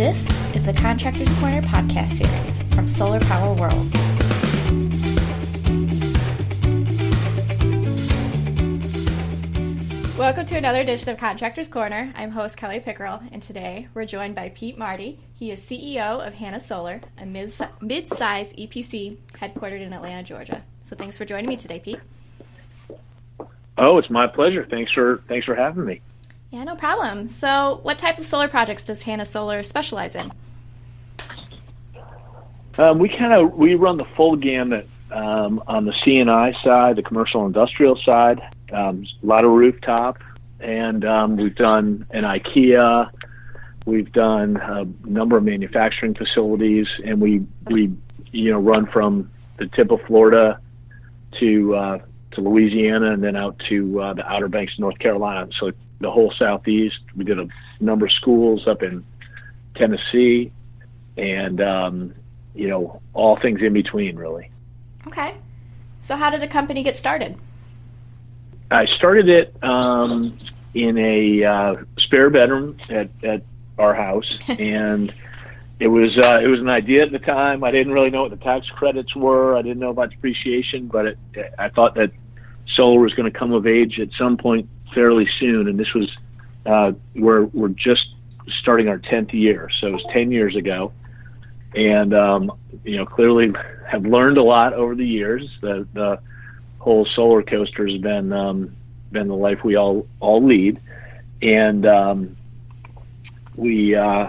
This is the Contractors Corner podcast series from Solar Power World. Welcome to another edition of Contractors Corner. I'm host Kelly Pickerel, and today we're joined by Pete Marte. He is CEO of Hannah Solar, a mid sized EPC headquartered in Atlanta, Georgia. So thanks for joining me today, Pete. Oh, it's my pleasure. Thanks for thanks for having me. Yeah, no problem. So, what type of solar projects does Hannah Solar specialize in? Um, we kind of we run the full gamut um, on the CNI side, the commercial industrial side, um, a lot of rooftop, and um, we've done an IKEA. We've done a number of manufacturing facilities, and we we you know run from the tip of Florida to uh, to Louisiana, and then out to uh, the Outer Banks of North Carolina. So the whole southeast. We did a number of schools up in Tennessee, and um, you know all things in between, really. Okay, so how did the company get started? I started it um, in a uh, spare bedroom at, at our house, and it was uh, it was an idea at the time. I didn't really know what the tax credits were. I didn't know about depreciation, but it, I thought that solar was going to come of age at some point fairly soon, and this was uh, we're we're just starting our tenth year, so it was ten years ago, and um, you know clearly have learned a lot over the years. The the whole solar coaster has been um, been the life we all all lead, and um, we uh,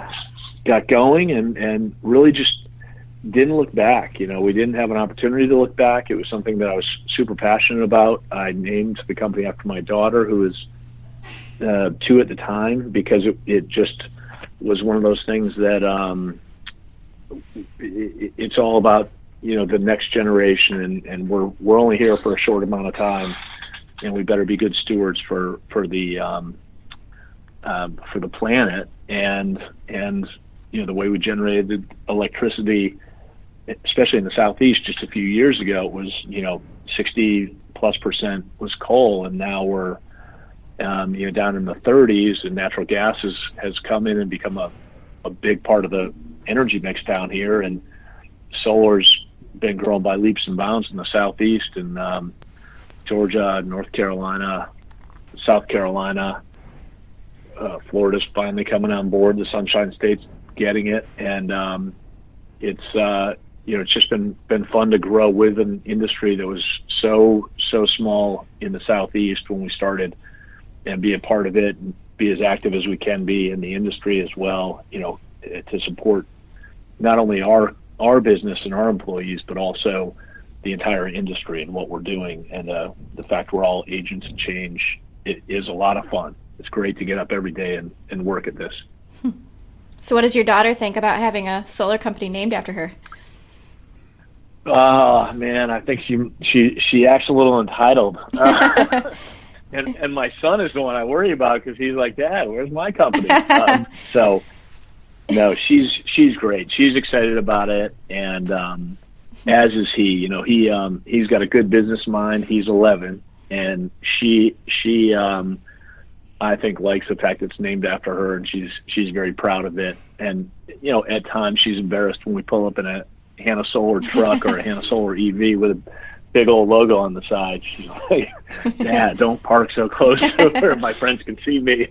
got going and and really just didn't look back. You know, we didn't have an opportunity to look back. It was something that I was super passionate about. I named the company after my daughter, who was uh, two at the time, because it, it just was one of those things that um, it, it's all about you know the next generation, and, and we're we're only here for a short amount of time, and we better be good stewards for for the um, uh, for the planet and and you know the way we generated electricity especially in the southeast just a few years ago was you know 60 plus percent was coal and now we're um, you know down in the 30s and natural gas has has come in and become a, a big part of the energy mix down here and solar's been growing by leaps and bounds in the southeast and um, Georgia North Carolina South Carolina uh, Florida's finally coming on board. The sunshine states getting it and um, it's uh, you know, it's just been been fun to grow with an industry that was so so small in the southeast when we started, and be a part of it, and be as active as we can be in the industry as well. You know, to support not only our our business and our employees, but also the entire industry and what we're doing. And uh, the fact we're all agents of change it is a lot of fun. It's great to get up every day and, and work at this. So, what does your daughter think about having a solar company named after her? Oh man, I think she she she acts a little entitled. Uh, and and my son is the one I worry about because he's like, Dad, where's my company? Um, so no, she's she's great. She's excited about it, and um, as is he. You know, he um, he's got a good business mind. He's 11, and she she um, I think likes the fact it's named after her, and she's she's very proud of it. And you know, at times she's embarrassed when we pull up in a Hannah Solar truck or a Hannah Solar EV with a big old logo on the side. She's like, "Dad, don't park so close to where my friends can see me."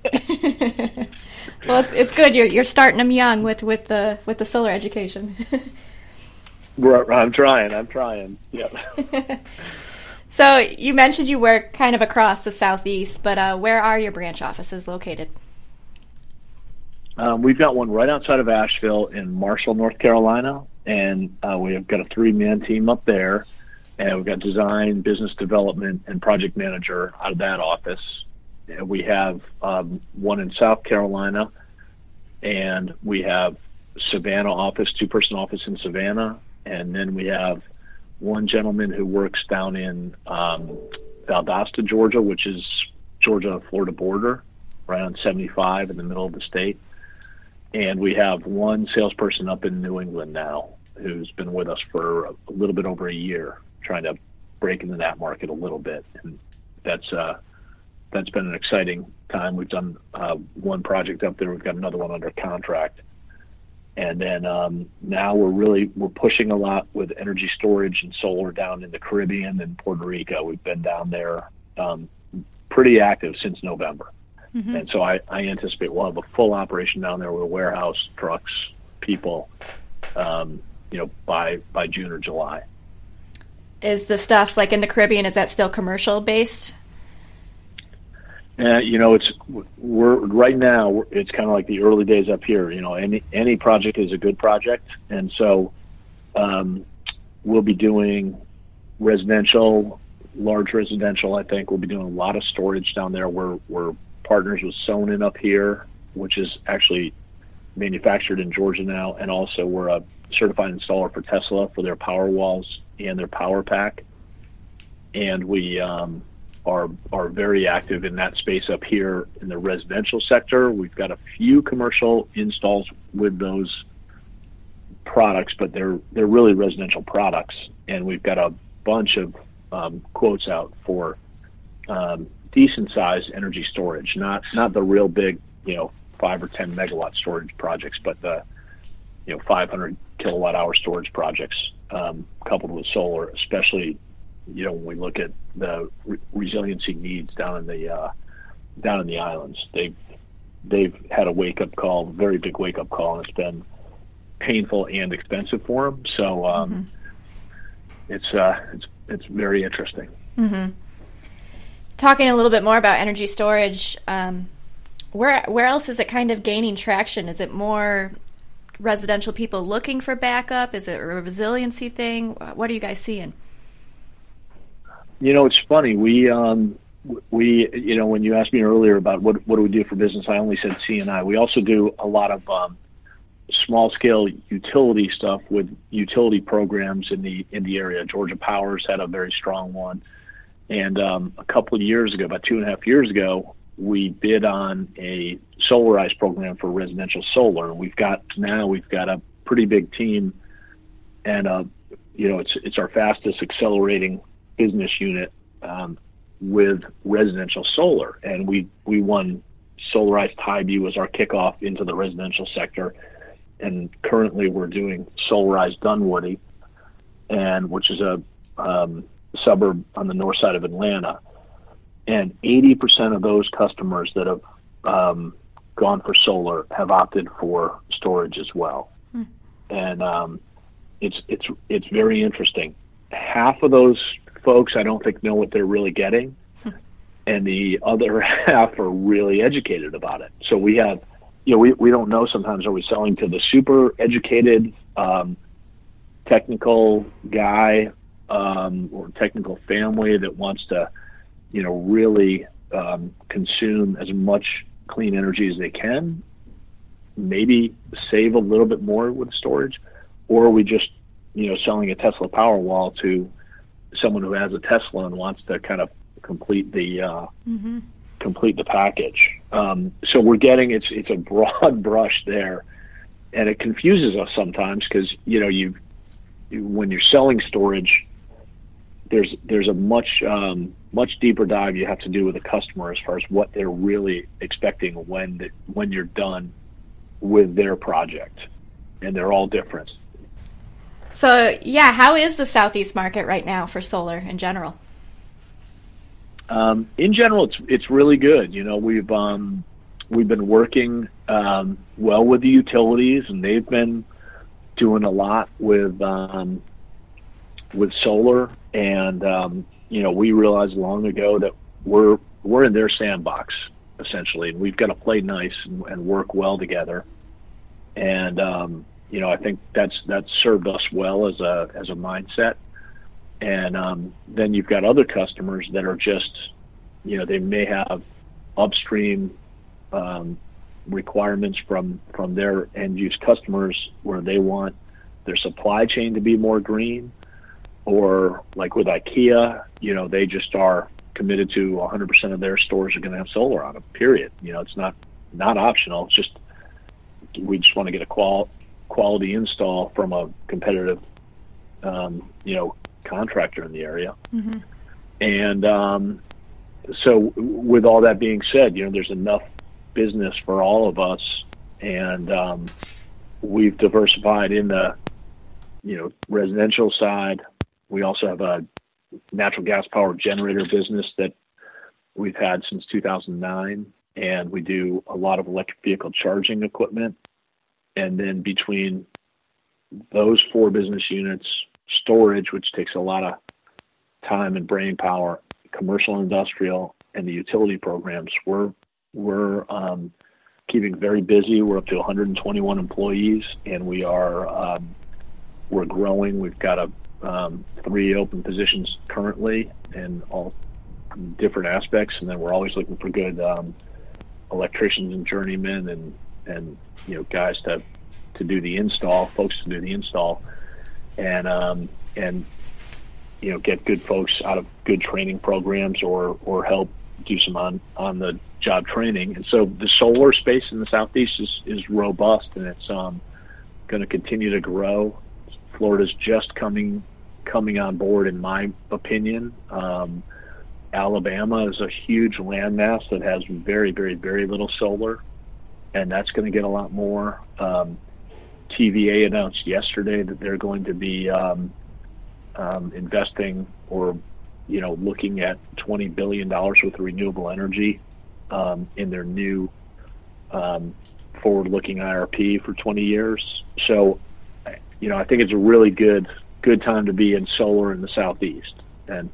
well, it's it's good. You're you're starting them young with with the with the solar education. I'm trying. I'm trying. Yep. so you mentioned you work kind of across the southeast, but uh, where are your branch offices located? Um, we've got one right outside of Asheville in Marshall, North Carolina, and uh, we've got a three-man team up there, and we've got design, business development, and project manager out of that office. And we have um, one in South Carolina, and we have Savannah office, two-person office in Savannah, and then we have one gentleman who works down in um, Valdosta, Georgia, which is Georgia Florida border, right on 75 in the middle of the state and we have one salesperson up in New England now who's been with us for a little bit over a year, trying to break into that market a little bit, and that's uh, that's been an exciting time. We've done uh, one project up there. We've got another one under contract, and then um, now we're really we're pushing a lot with energy storage and solar down in the Caribbean and Puerto Rico. We've been down there um, pretty active since November, mm-hmm. and so I, I anticipate we'll have a full operation down there with a warehouse, trucks, people, um, you know, by by June or July. Is the stuff like in the Caribbean? Is that still commercial based? Uh, you know, it's we're right now. It's kind of like the early days up here. You know, any any project is a good project, and so um, we'll be doing residential, large residential. I think we'll be doing a lot of storage down there. We're we're partners with Sonnen up here, which is actually manufactured in Georgia now, and also we're a certified installer for Tesla for their Powerwalls and their Powerpack. And we um, are are very active in that space up here in the residential sector. We've got a few commercial installs with those products, but they're they're really residential products, and we've got a bunch of um, quotes out for um, decent sized energy storage, not not the real big, you know, five or ten megawatt storage projects, but the you know 500 kilowatt hour storage projects um, coupled with solar, especially you know when we look at the re- resiliency needs down in the uh, down in the islands, they've they've had a wake up call, very big wake up call, and it's been painful and expensive for them. So um, mm-hmm. it's uh, it's it's very interesting. Mm-hmm. Talking a little bit more about energy storage, um, where where else is it kind of gaining traction? Is it more residential people looking for backup? Is it a resiliency thing? What are you guys seeing? You know, it's funny. We um, we you know when you asked me earlier about what what do we do for business, I only said C and I. We also do a lot of um, small scale utility stuff with utility programs in the in the area. Georgia Powers had a very strong one, and um, a couple of years ago, about two and a half years ago, we bid on a solarized program for residential solar. We've got now we've got a pretty big team, and uh, you know it's it's our fastest accelerating business unit um, with residential solar, and we we won solarized Highview as our kickoff into the residential sector, and currently we're doing solarized Dunwoody, and which is a um, suburb on the north side of Atlanta, and 80% of those customers that have um, gone for solar have opted for storage as well, hmm. and um, it's it's it's very interesting. Half of those folks I don't think know what they're really getting, and the other half are really educated about it. So we have, you know, we, we don't know sometimes are we selling to the super educated um, technical guy um, or technical family that wants to, you know, really um, consume as much clean energy as they can, maybe save a little bit more with storage, or are we just, you know, selling a Tesla Powerwall to someone who has a Tesla and wants to kind of complete the uh, mm-hmm. complete the package. Um, so we're getting it's it's a broad brush there, and it confuses us sometimes because you know you, you, when you're selling storage, there's there's a much um, much deeper dive you have to do with a customer as far as what they're really expecting when the, when you're done with their project, and they're all different. So, yeah, how is the Southeast market right now for solar in general? Um, in general, it's it's really good. You know, we've um, we've been working um, well with the utilities, and they've been doing a lot with um, with solar. And um, you know, we realized long ago that we're we're in their sandbox essentially, and we've got to play nice and, and work well together. And um, you know, I think that's that's served us well as a as a mindset. And um, then you've got other customers that are just, you know, they may have upstream um, requirements from from their end use customers where they want their supply chain to be more green, or like with IKEA, you know, they just are committed to 100% of their stores are going to have solar on them. Period. You know, it's not not optional. It's just we just want to get a qual quality install from a competitive, um, you know, contractor in the area. Mm-hmm. And um, so, with all that being said, you know, there's enough business for all of us, and um, we've diversified in the you know residential side. We also have a natural gas power generator business that we've had since 2009, and we do a lot of electric vehicle charging equipment. And then between those four business units, storage, which takes a lot of time and brain power, commercial, industrial, and the utility programs, we're we're um, keeping very busy. We're up to 121 employees, and we are um, we're growing. We've got a um, three open positions currently in all different aspects, and then we're always looking for good um, electricians and journeymen and and you know guys to to do the install, folks to do the install, and um, and you know get good folks out of good training programs or or help do some on on the job training. And so the solar space in the southeast is is robust and it's um, going to continue to grow. Florida's just coming coming on board, in my opinion. Um, Alabama is a huge landmass that has very, very, very little solar, and that's going to get a lot more. Um, TVA announced yesterday that they're going to be um, um, investing or, you know, looking at twenty billion dollars worth of renewable energy um, in their new um, forward-looking IRP for 20 years. So, you know, I think it's a really good good time to be in solar in the southeast, and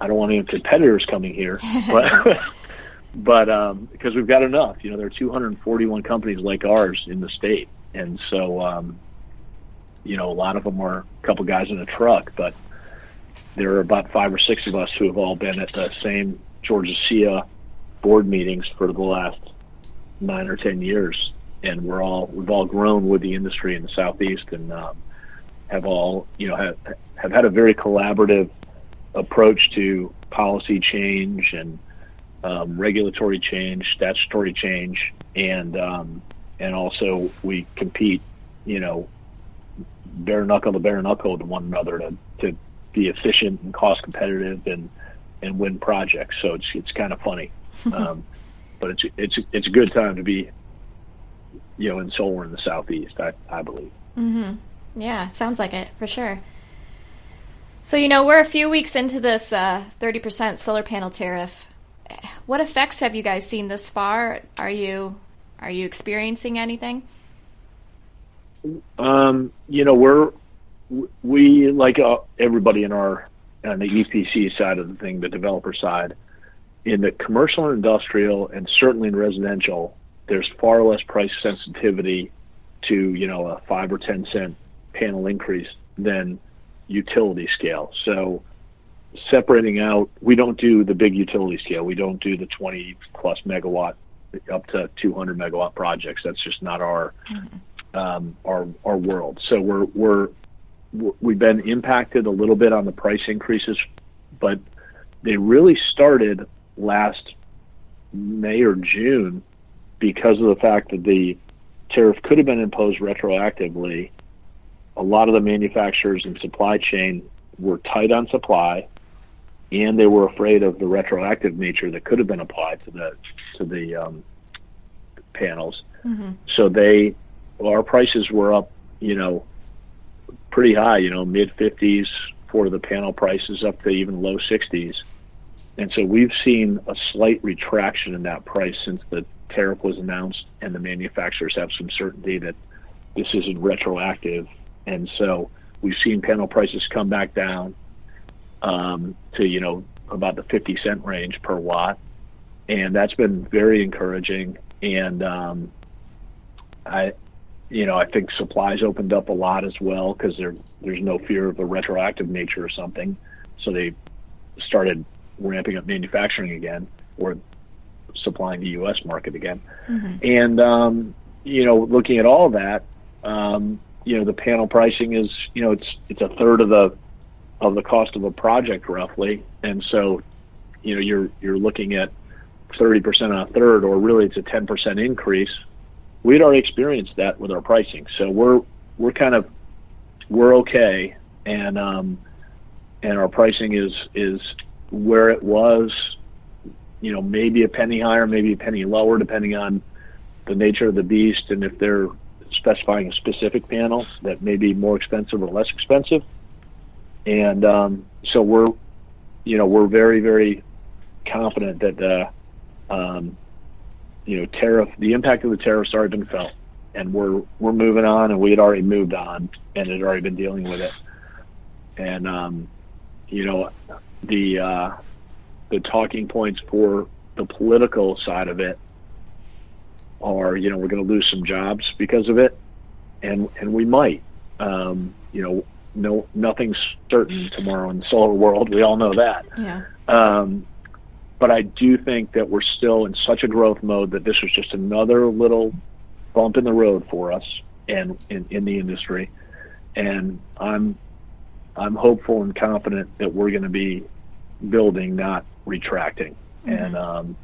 I don't want any competitors coming here, but but um, because we've got enough. You know, there are 241 companies like ours in the state, and so um, you know, a lot of them are a couple guys in a truck, but there are about five or six of us who have all been at the same Georgia SEIA board meetings for the last nine or ten years, and we're all we've all grown with the industry in the southeast, and um, have all you know have have had a very collaborative approach to policy change and um, regulatory change, statutory change, and um, and also we compete, you know, bare knuckle to bare knuckle to one another to, to be efficient and cost competitive and and win projects. So it's it's kind of funny, um, but it's it's it's a good time to be, you know, in solar in the southeast. I I believe. Mm-hmm. Yeah, sounds like it for sure. So, you know, we're a few weeks into this uh, 30% solar panel tariff. What effects have you guys seen thus far? Are you are you experiencing anything? Um, you know, we're we like uh, everybody in our on the EPC side of the thing, the developer side, in the commercial and industrial, and certainly in residential, there's far less price sensitivity to you know a five or ten cent panel increase than utility scale. So separating out, we don't do the big utility scale. We don't do the 20 plus megawatt up to 200 megawatt projects. That's just not our mm-hmm. um, our our world. So we're we're we've been impacted a little bit on the price increases, but they really started last May or June because of the fact that the tariff could have been imposed retroactively a lot of the manufacturers and supply chain were tight on supply, and they were afraid of the retroactive nature that could have been applied to the to the um, panels. Mm-hmm. So they, our prices were up, you know, pretty high. You know, mid fifties for the panel prices, up to even low sixties. And so we've seen a slight retraction in that price since the tariff was announced, and the manufacturers have some certainty that this isn't retroactive and so we've seen panel prices come back down um, to you know about the 50 cent range per watt, and that's been very encouraging. And um, I, you know, I think supplies opened up a lot as well because there there's no fear of a retroactive nature or something, so they started ramping up manufacturing again or supplying the U.S. market again. Mm-hmm. And um, you know, looking at all of that, um, you know the panel pricing is you know it's it's a third of the of the cost of a project roughly, and so you know you're you're looking at thirty percent on a third, or really it's a ten percent increase. We'd already experienced that with our pricing, so we're we're kind of we're okay, and um, and our pricing is is where it was, you know, maybe a penny higher, maybe a penny lower, depending on the nature of the beast and if they're specifying a specific panel that may be more expensive or less expensive. And um, so we're, you know, we're very, very confident that the, um, you know, tariff, the impact of the tariffs already been felt, and we're we're moving on, and we had already moved on, and had already been dealing with it. And um, you know, the uh, the talking points for the political side of it are, you know, we're going to lose some jobs because of it, and and we might. Um, you know, no nothing's certain tomorrow in the solar world. We all know that. Yeah. Um, but I do think that we're still in such a growth mode that this was just another little bump in the road for us and in, in the industry. And I'm I'm hopeful and confident that we're going to be building, not retracting. Mm-hmm. And um,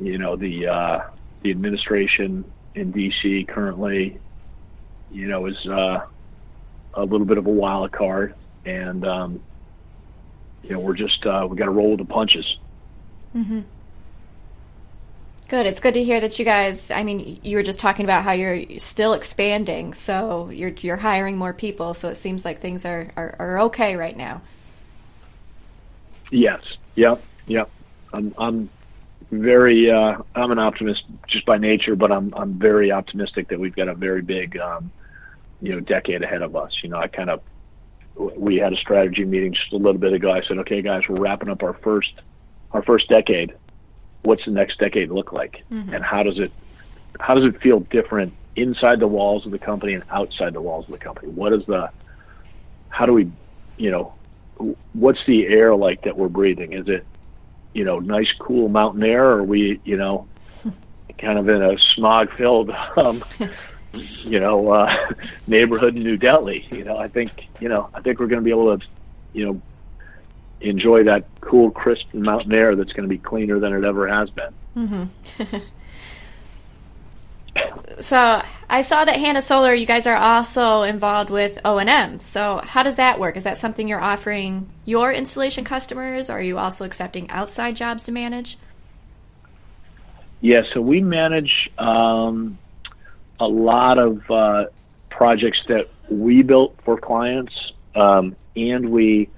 you know the uh, the administration in DC currently, you know, is uh, a little bit of a wild card, and um, you know we're just uh, we got to roll with the punches. Mm-hmm. Good. It's good to hear that you guys. I mean, you were just talking about how you're still expanding, so you're you're hiring more people. So it seems like things are are, are okay right now. Yes. Yep. Yep. I'm I'm very uh, I'm an optimist just by nature, but I'm I'm very optimistic that we've got a very big um, you know decade ahead of us. You know, I kind of we had a strategy meeting just a little bit ago. I said, okay, guys, we're wrapping up our first our first decade. What's the next decade look like, Mhm. and how does it how does it feel different inside the walls of the company and outside the walls of the company? What is the how do we you know what's the air like that we're breathing? Is it you know nice cool mountain air, or are we you know kind of in a smog filled um, you know uh, neighborhood in New Delhi? You know, I think you know I think we're going to be able to you know enjoy that cool, crisp mountain air that's going to be cleaner than it ever has been. Mm-hmm. so I saw that Hannah Solar, you guys are also involved with O and M. So how does that work? Is that something you're offering your installation customers? Are you also accepting outside jobs to manage? Yeah, so we manage um, a lot of uh, projects that we built for clients, um, and we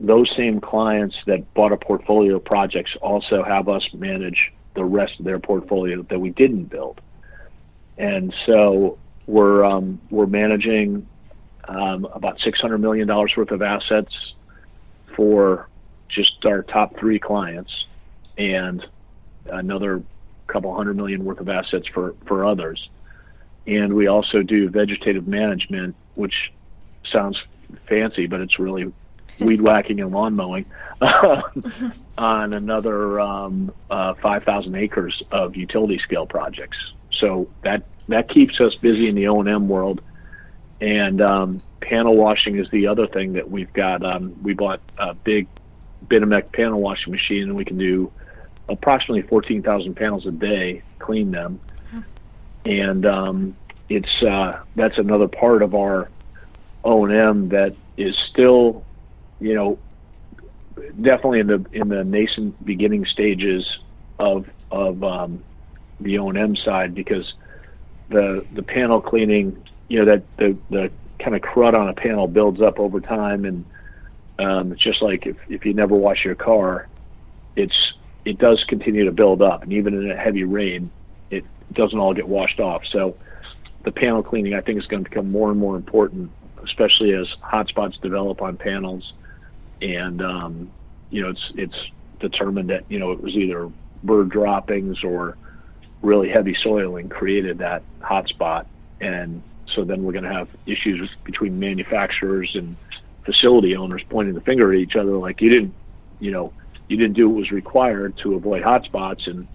those same clients that bought a portfolio of projects also have us manage the rest of their portfolio that we didn't build. And so we're um, we're managing um, about six hundred million dollars worth of assets for just our top three clients, and another couple hundred million worth of assets for for others. And we also do vegetative management, which sounds fancy, but it's really weed whacking and lawn mowing on another um, uh, 5,000 acres of utility scale projects. So that that keeps us busy in the O and M world. And um, panel washing is the other thing that we've got. Um, we bought a big Binamec panel washing machine, and we can do approximately 14,000 panels a day, clean them. And um, it's uh, that's another part of our O and M that is still, you know, definitely in the in the nascent beginning stages of of um, the O and M side because the the panel cleaning, you know, that the the kind of crud on a panel builds up over time, and um, it's just like if if you never wash your car, it's it does continue to build up, and even in a heavy rain, it doesn't all get washed off. So the panel cleaning, I think, is going to become more and more important, especially as hotspots develop on panels, and um, you know, it's it's determined that you know it was either bird droppings or really heavy soiling created that hotspot, and so then we're going to have issues between manufacturers and facility owners pointing the finger at each other, like you didn't, you know, you didn't do what was required to avoid hotspots, and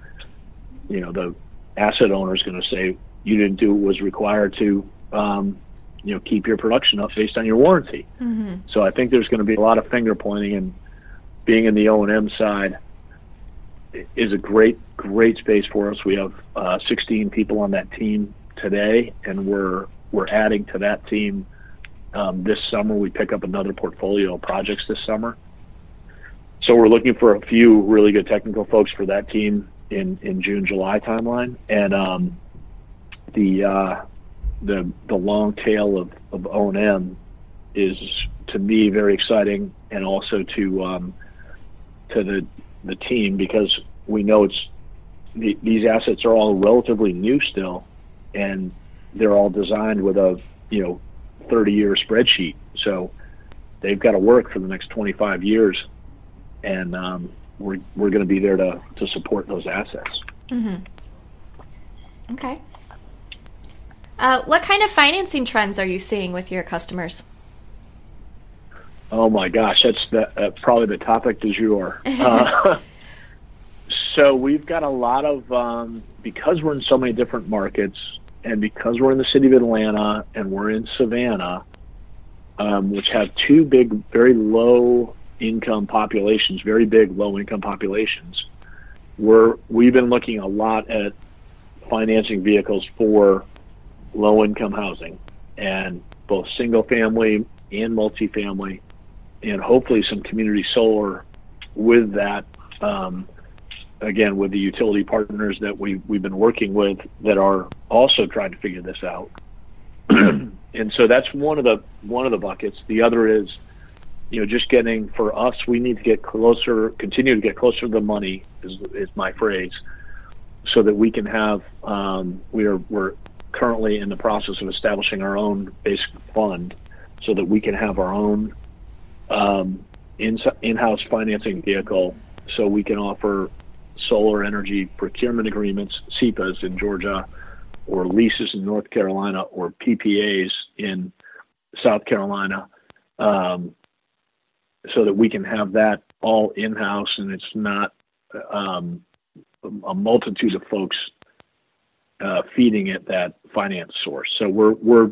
you know the asset owner is going to say you didn't do what was required to, um, you know, keep your production up based on your warranty. Mm-hmm. So I think there's going to be a lot of finger pointing, and being in the O and M side is a great, great space for us. We have uh, 16 people on that team today, and we're we're adding to that team um, this summer. We pick up another portfolio of projects this summer. So we're looking for a few really good technical folks for that team in in June July timeline, and um, the uh, the the long tail of of O and M is to me very exciting, and also to um, to the the team because we know it's the, these assets are all relatively new still, and they're all designed with a you know 30 year spreadsheet. So they've got to work for the next 25 years, and um, we're we're going to be there to to support those assets. Mm-hmm. Okay. Uh, what kind of financing trends are you seeing with your customers? Oh my gosh, that's the, uh, probably the topic du jour. Uh, so we've got a lot of um, because we're in so many different markets, and because we're in the city of Atlanta and we're in Savannah, um, which have two big, very low income populations, very big low income populations. We're we've been looking a lot at financing vehicles for low income housing and both single family and multifamily, and hopefully some community solar with that. Um, again, with the utility partners that we we've been working with that are also trying to figure this out. and so that's one of the one of the buckets. The other is, you know, just getting for us, we need to get closer, continue to get closer to the money is is my phrase, so that we can have. Um, we are we're currently in the process of establishing our own basic fund, so that we can have our own um, in in-house financing vehicle, so we can offer solar energy procurement agreements, SEPAs in Georgia or leases in North Carolina or PPAs in South Carolina, um, so that we can have that all in house and it's not um, a multitude of folks uh, feeding it that finance source. So we're we're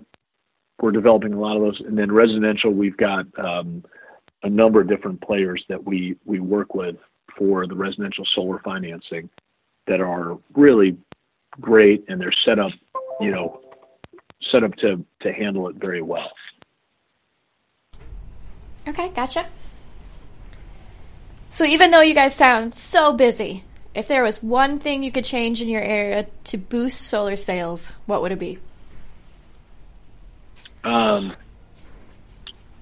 we're developing a lot of those, and then residential we've got um, a number of different players that we we work with for the residential solar financing that are really great and they're set up, you know, set up to, to handle it very well. Okay, gotcha. So even though you guys sound so busy, if there was one thing you could change in your area to boost solar sales, what would it be? Um,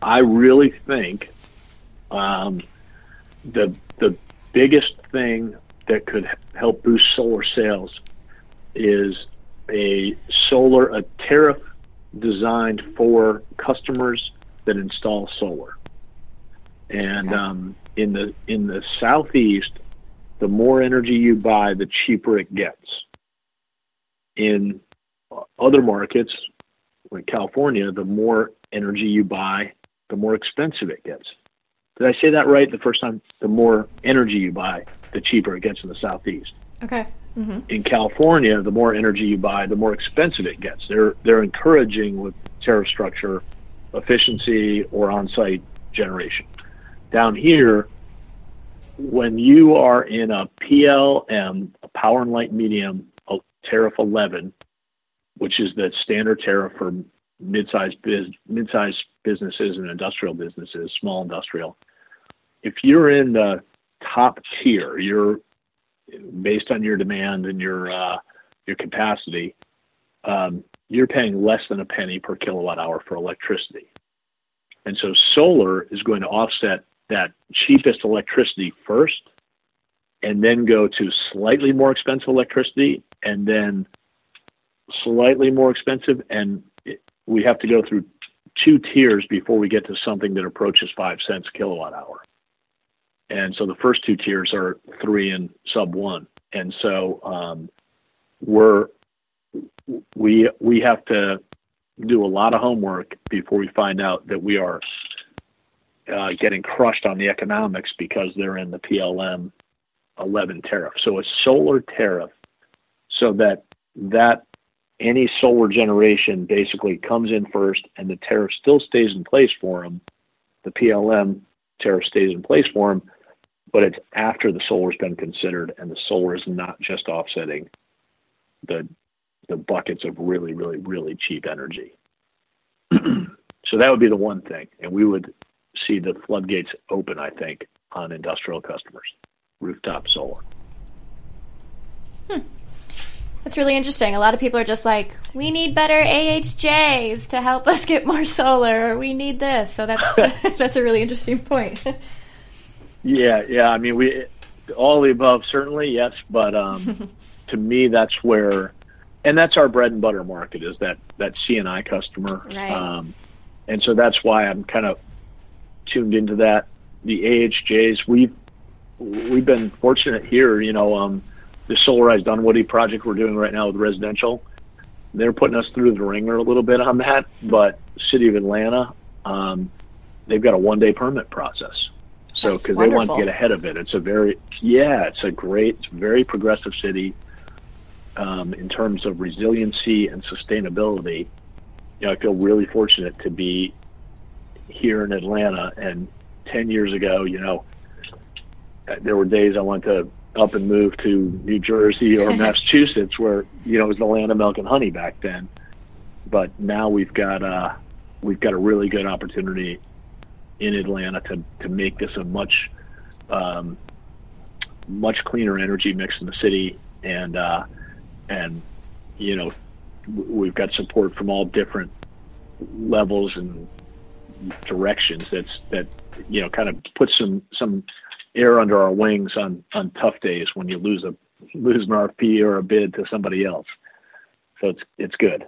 I really think um, the the biggest thing that could help boost solar sales is a solar a tariff designed for customers that install solar. And okay. um, in the in the southeast, the more energy you buy, the cheaper it gets. In other markets, like California, the more energy you buy, the more expensive it gets. Did I say that right the first time? The more energy you buy, the cheaper it gets in the southeast. Okay. Mm-hmm. In California, the more energy you buy, the more expensive it gets. They're they're encouraging with tariff structure, efficiency, or on-site generation. Down here, when you are in a PLM, a power and light medium, a tariff 11, which is the standard tariff for mid-sized biz, mid-sized businesses and industrial businesses, small industrial. If you're in the top tier, you're based on your demand and your uh, your capacity, um, you're paying less than a penny per kilowatt hour for electricity. And so solar is going to offset that cheapest electricity first, and then go to slightly more expensive electricity, and then slightly more expensive, and we have to go through two tiers before we get to something that approaches five cents kilowatt hour. And so the first two tiers are three and sub one. And so um, we're we we have to do a lot of homework before we find out that we are uh, getting crushed on the economics because they're in the PLM 11 tariff. So a solar tariff, so that that any solar generation basically comes in first and the tariff still stays in place for them. The PLM tariff stays in place for them, but it's after the solar's been considered and the solar is not just offsetting the the buckets of really, really, really cheap energy. so that would be the one thing. And we would see the floodgates open, I think, on industrial customers, rooftop solar. Hmm. That's really interesting. A lot of people are just like, we need better AHJs to help us get more solar, or we need this. So that's that's a really interesting point. yeah, yeah. I mean, we all the above certainly yes, but um, to me, that's where, and that's our bread and butter market is that that CNI customer, right. um, and so that's why I'm kind of tuned into that. The AHJs, we've we've been fortunate here. You know, um, the solarized Dunwoody project we're doing right now with residential, they're putting us through the wringer a little bit on that. But City of Atlanta, um, they've got a one day permit process. So because they want to get ahead of it, it's a very yeah, it's a great, it's a very progressive city um, in terms of resiliency and sustainability. You know, I feel really fortunate to be here in Atlanta. And ten years ago, you know, there were days I went to up and move to New Jersey or Massachusetts, where you know it was the land of milk and honey back then. But now we've got uh, we've got a really good opportunity in Atlanta to to make this a much um, much cleaner energy mix in the city, and uh, and you know we've got support from all different levels and directions. That's that you know kind of put some some air under our wings on on tough days when you lose a lose an RFP or a bid to somebody else. So it's it's good.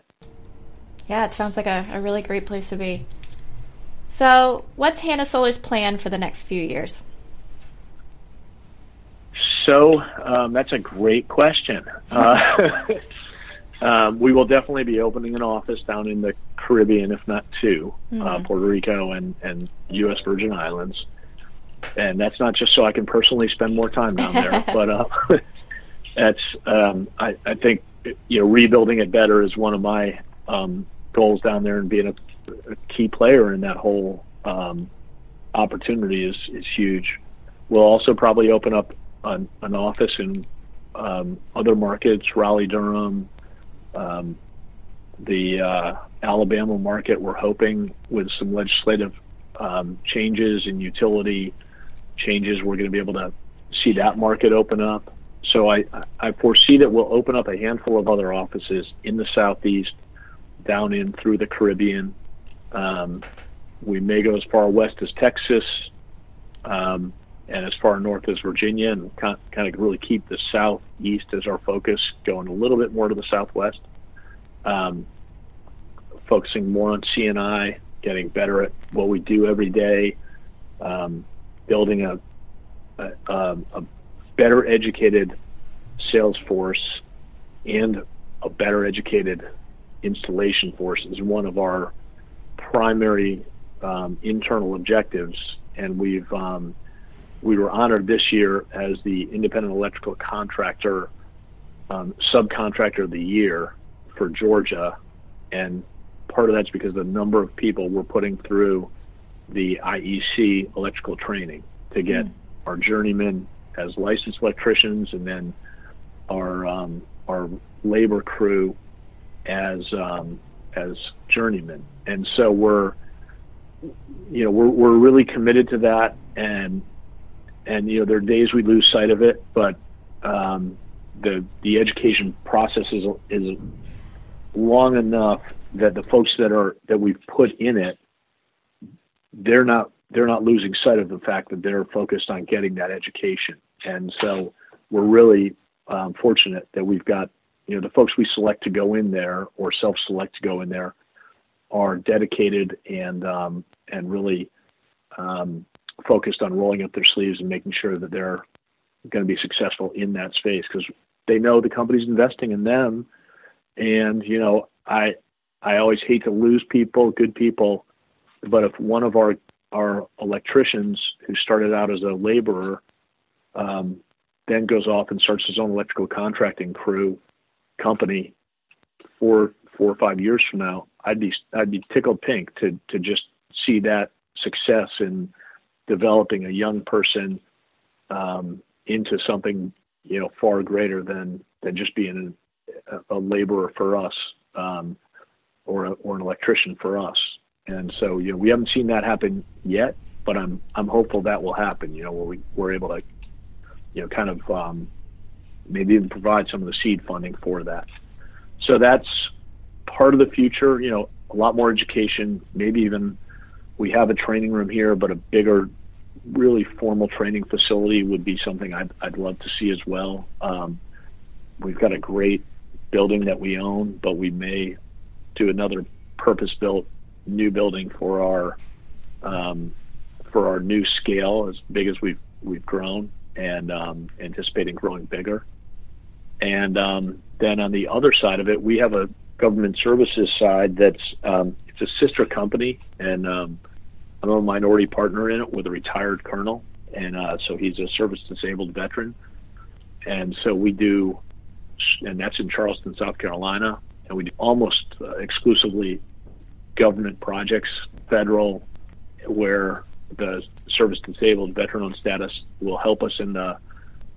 Yeah, it sounds like a, a really great place to be. So, what's Hannah Solar's plan for the next few years? So, um, that's a great question. Uh, um, we will definitely be opening an office down in the Caribbean, if not 2 uh, mm-hmm. uh, Puerto Rico and, and U.S. Virgin Islands and that's not just so I can personally spend more time down there, but uh, that's um, I, I think you know rebuilding it better is one of my um, goals down there, and being a, a key player in that whole um, opportunity is is huge. We'll also probably open up an, an office in um, other markets, Raleigh, Durham, um, the uh, Alabama market. We're hoping with some legislative um, changes in utility changes, we're going to be able to see that market open up. So I, I foresee that we'll open up a handful of other offices in the southeast, down in through the Caribbean. Um, we may go as far west as Texas, um, and as far north as Virginia, and kind of really keep the southeast as our focus, going a little bit more to the southwest. Um, focusing more on CNI, getting better at what we do every day, um, building a, a, um, a better educated sales force and a better educated installation force is one of our primary um, internal objectives, and we've um, we were honored this year as the independent electrical contractor um, subcontractor of the year for Georgia, and part of that's because the number of people we're putting through the IEC electrical training to get mm. our journeymen as licensed electricians, and then our um, our labor crew as um, as journeymen. And so we're you know we're we're really committed to that, and and you know there are days we lose sight of it, but um, the the education process is is long enough that the folks that are that we've put in it they're not they're not losing sight of the fact that they're focused on getting that education. And so we're really um, fortunate that we've got you know the folks we select to go in there or self-select to go in there are dedicated and um, and really um, focused on rolling up their sleeves and making sure that they're going to be successful in that space because they know the company's investing in them. And you know, I I always hate to lose people, good people, but if one of our our electricians who started out as a laborer um, then goes off and starts his own electrical contracting crew company four four or five years from now, I'd be I'd be tickled pink to to just see that success in developing a young person um, into something you know far greater than than just being a, a laborer for us um, or a, or an electrician for us. And so, you know, we haven't seen that happen yet, but I'm I'm hopeful that will happen. You know, where we we're able to, you know, kind of um, maybe even provide some of the seed funding for that. So that's part of the future. You know, a lot more education. Maybe even we have a training room here, but a bigger, really formal training facility would be something I'd, I'd love to see as well. Um, we've got a great building that we own, but we may do another purpose-built new building for our um, for our new scale, as big as we've we've grown, and um, anticipating growing bigger. And um, then on the other side of it, we have a government services side that's um, it's a sister company, and um, I'm a minority partner in it with a retired colonel, and uh, so he's a service disabled veteran, and so we do, and that's in Charleston, South Carolina, and we do almost uh, exclusively government projects, federal, where the service disabled veteran on status will help us in the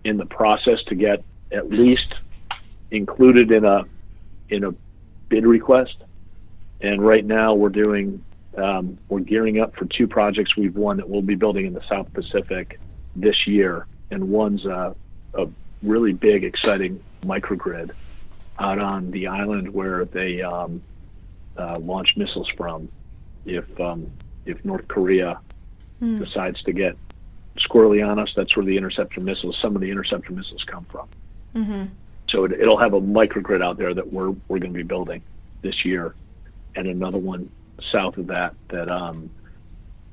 in the process to get at least included in a in a bid request. And right now we're doing um, we're gearing up for two projects we've won that we'll be building in the South Pacific this year, and one's a, a really big, exciting microgrid out on the island where they um, uh, launch missiles from. If um, if North Korea mm. decides to get squarely on us, that's where the interceptor missiles, some of the interceptor missiles come from. Mm-hmm. So it, will have a microgrid out there that we're we're going to be building this year, and another one south of that that um,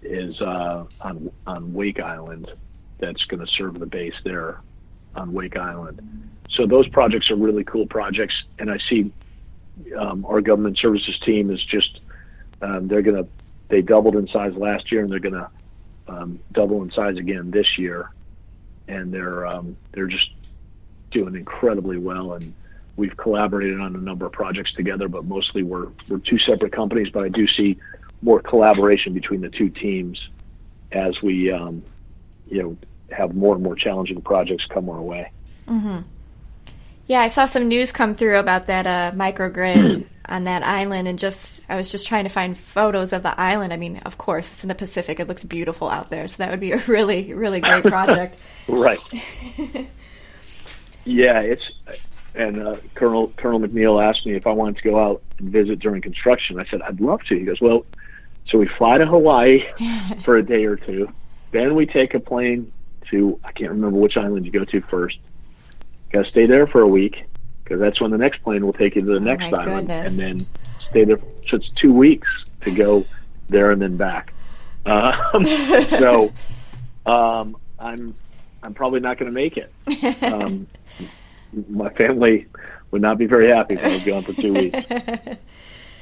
is uh, on on Wake Island that's going to serve the base there on Wake Island. So those projects are really cool projects, and I see um, our government services team is just um, they're going to they doubled in size last year, and they're going to um, double in size again this year, and they're um, they're just doing incredibly well. And we've collaborated on a number of projects together, but mostly we're we're two separate companies. But I do see more collaboration between the two teams as we um, you know have more and more challenging projects come our way. Mm-hmm. Yeah, I saw some news come through about that uh, microgrid on that island, and just I was just trying to find photos of the island. I mean, of course, it's in the Pacific; it looks beautiful out there, so that would be a really, really great project. right. yeah, it's and uh, Colonel Colonel McNeil asked me if I wanted to go out and visit during construction. I said I'd love to. He goes, well, so we fly to Hawaii for a day or two, then we take a plane to I can't remember which island you go to first Got to stay there for a week because that's when the next plane will take you to the oh next island, goodness. and then stay there. So it's two weeks to go there and then back. Um, so um, I'm I'm probably not going to make it. Um, my family would not be very happy if I was gone for two weeks.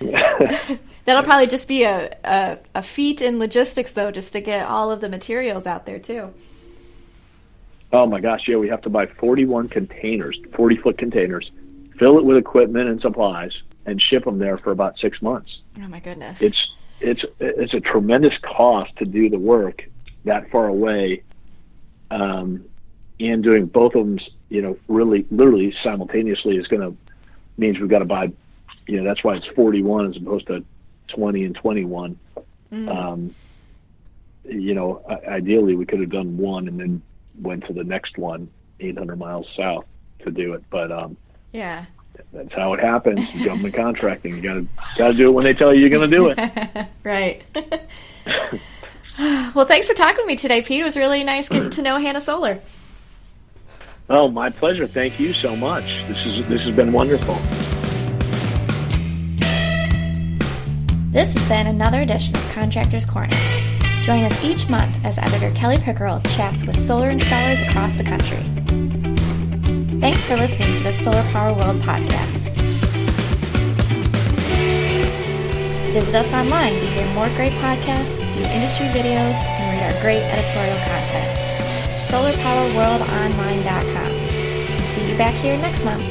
That'll probably just be a, a, a feat in logistics, though, just to get all of the materials out there too. Oh my gosh, yeah, we have to buy 41 containers, 40 foot containers, fill it with equipment and supplies, and ship them there for about six months. Oh my goodness! It's it's it's a tremendous cost to do the work that far away, um, and doing both of them, you know, really literally simultaneously is going to means we've got to buy. You know, that's why it's 41 as opposed to 20 and 21. Mm. Um, you know, ideally we could have done one and then went to the next one 800 miles south to do it. But um, yeah, that's how it happens. Government contracting. You gotta gotta do it when they tell you you're gonna do it. right. well, thanks for talking to me today, Pete. It was really nice getting to know Hannah Solar. Oh, my pleasure. Thank you so much. This is this has been wonderful. This has been another edition of Contractors Corner. Join us each month as editor Kelly Pickerel chats with solar installers across the country. Thanks for listening to the Solar Power World podcast. Visit us online to hear more great podcasts, view industry videos, and read our great editorial content. SolarPowerWorldOnline.com. See you back here next month.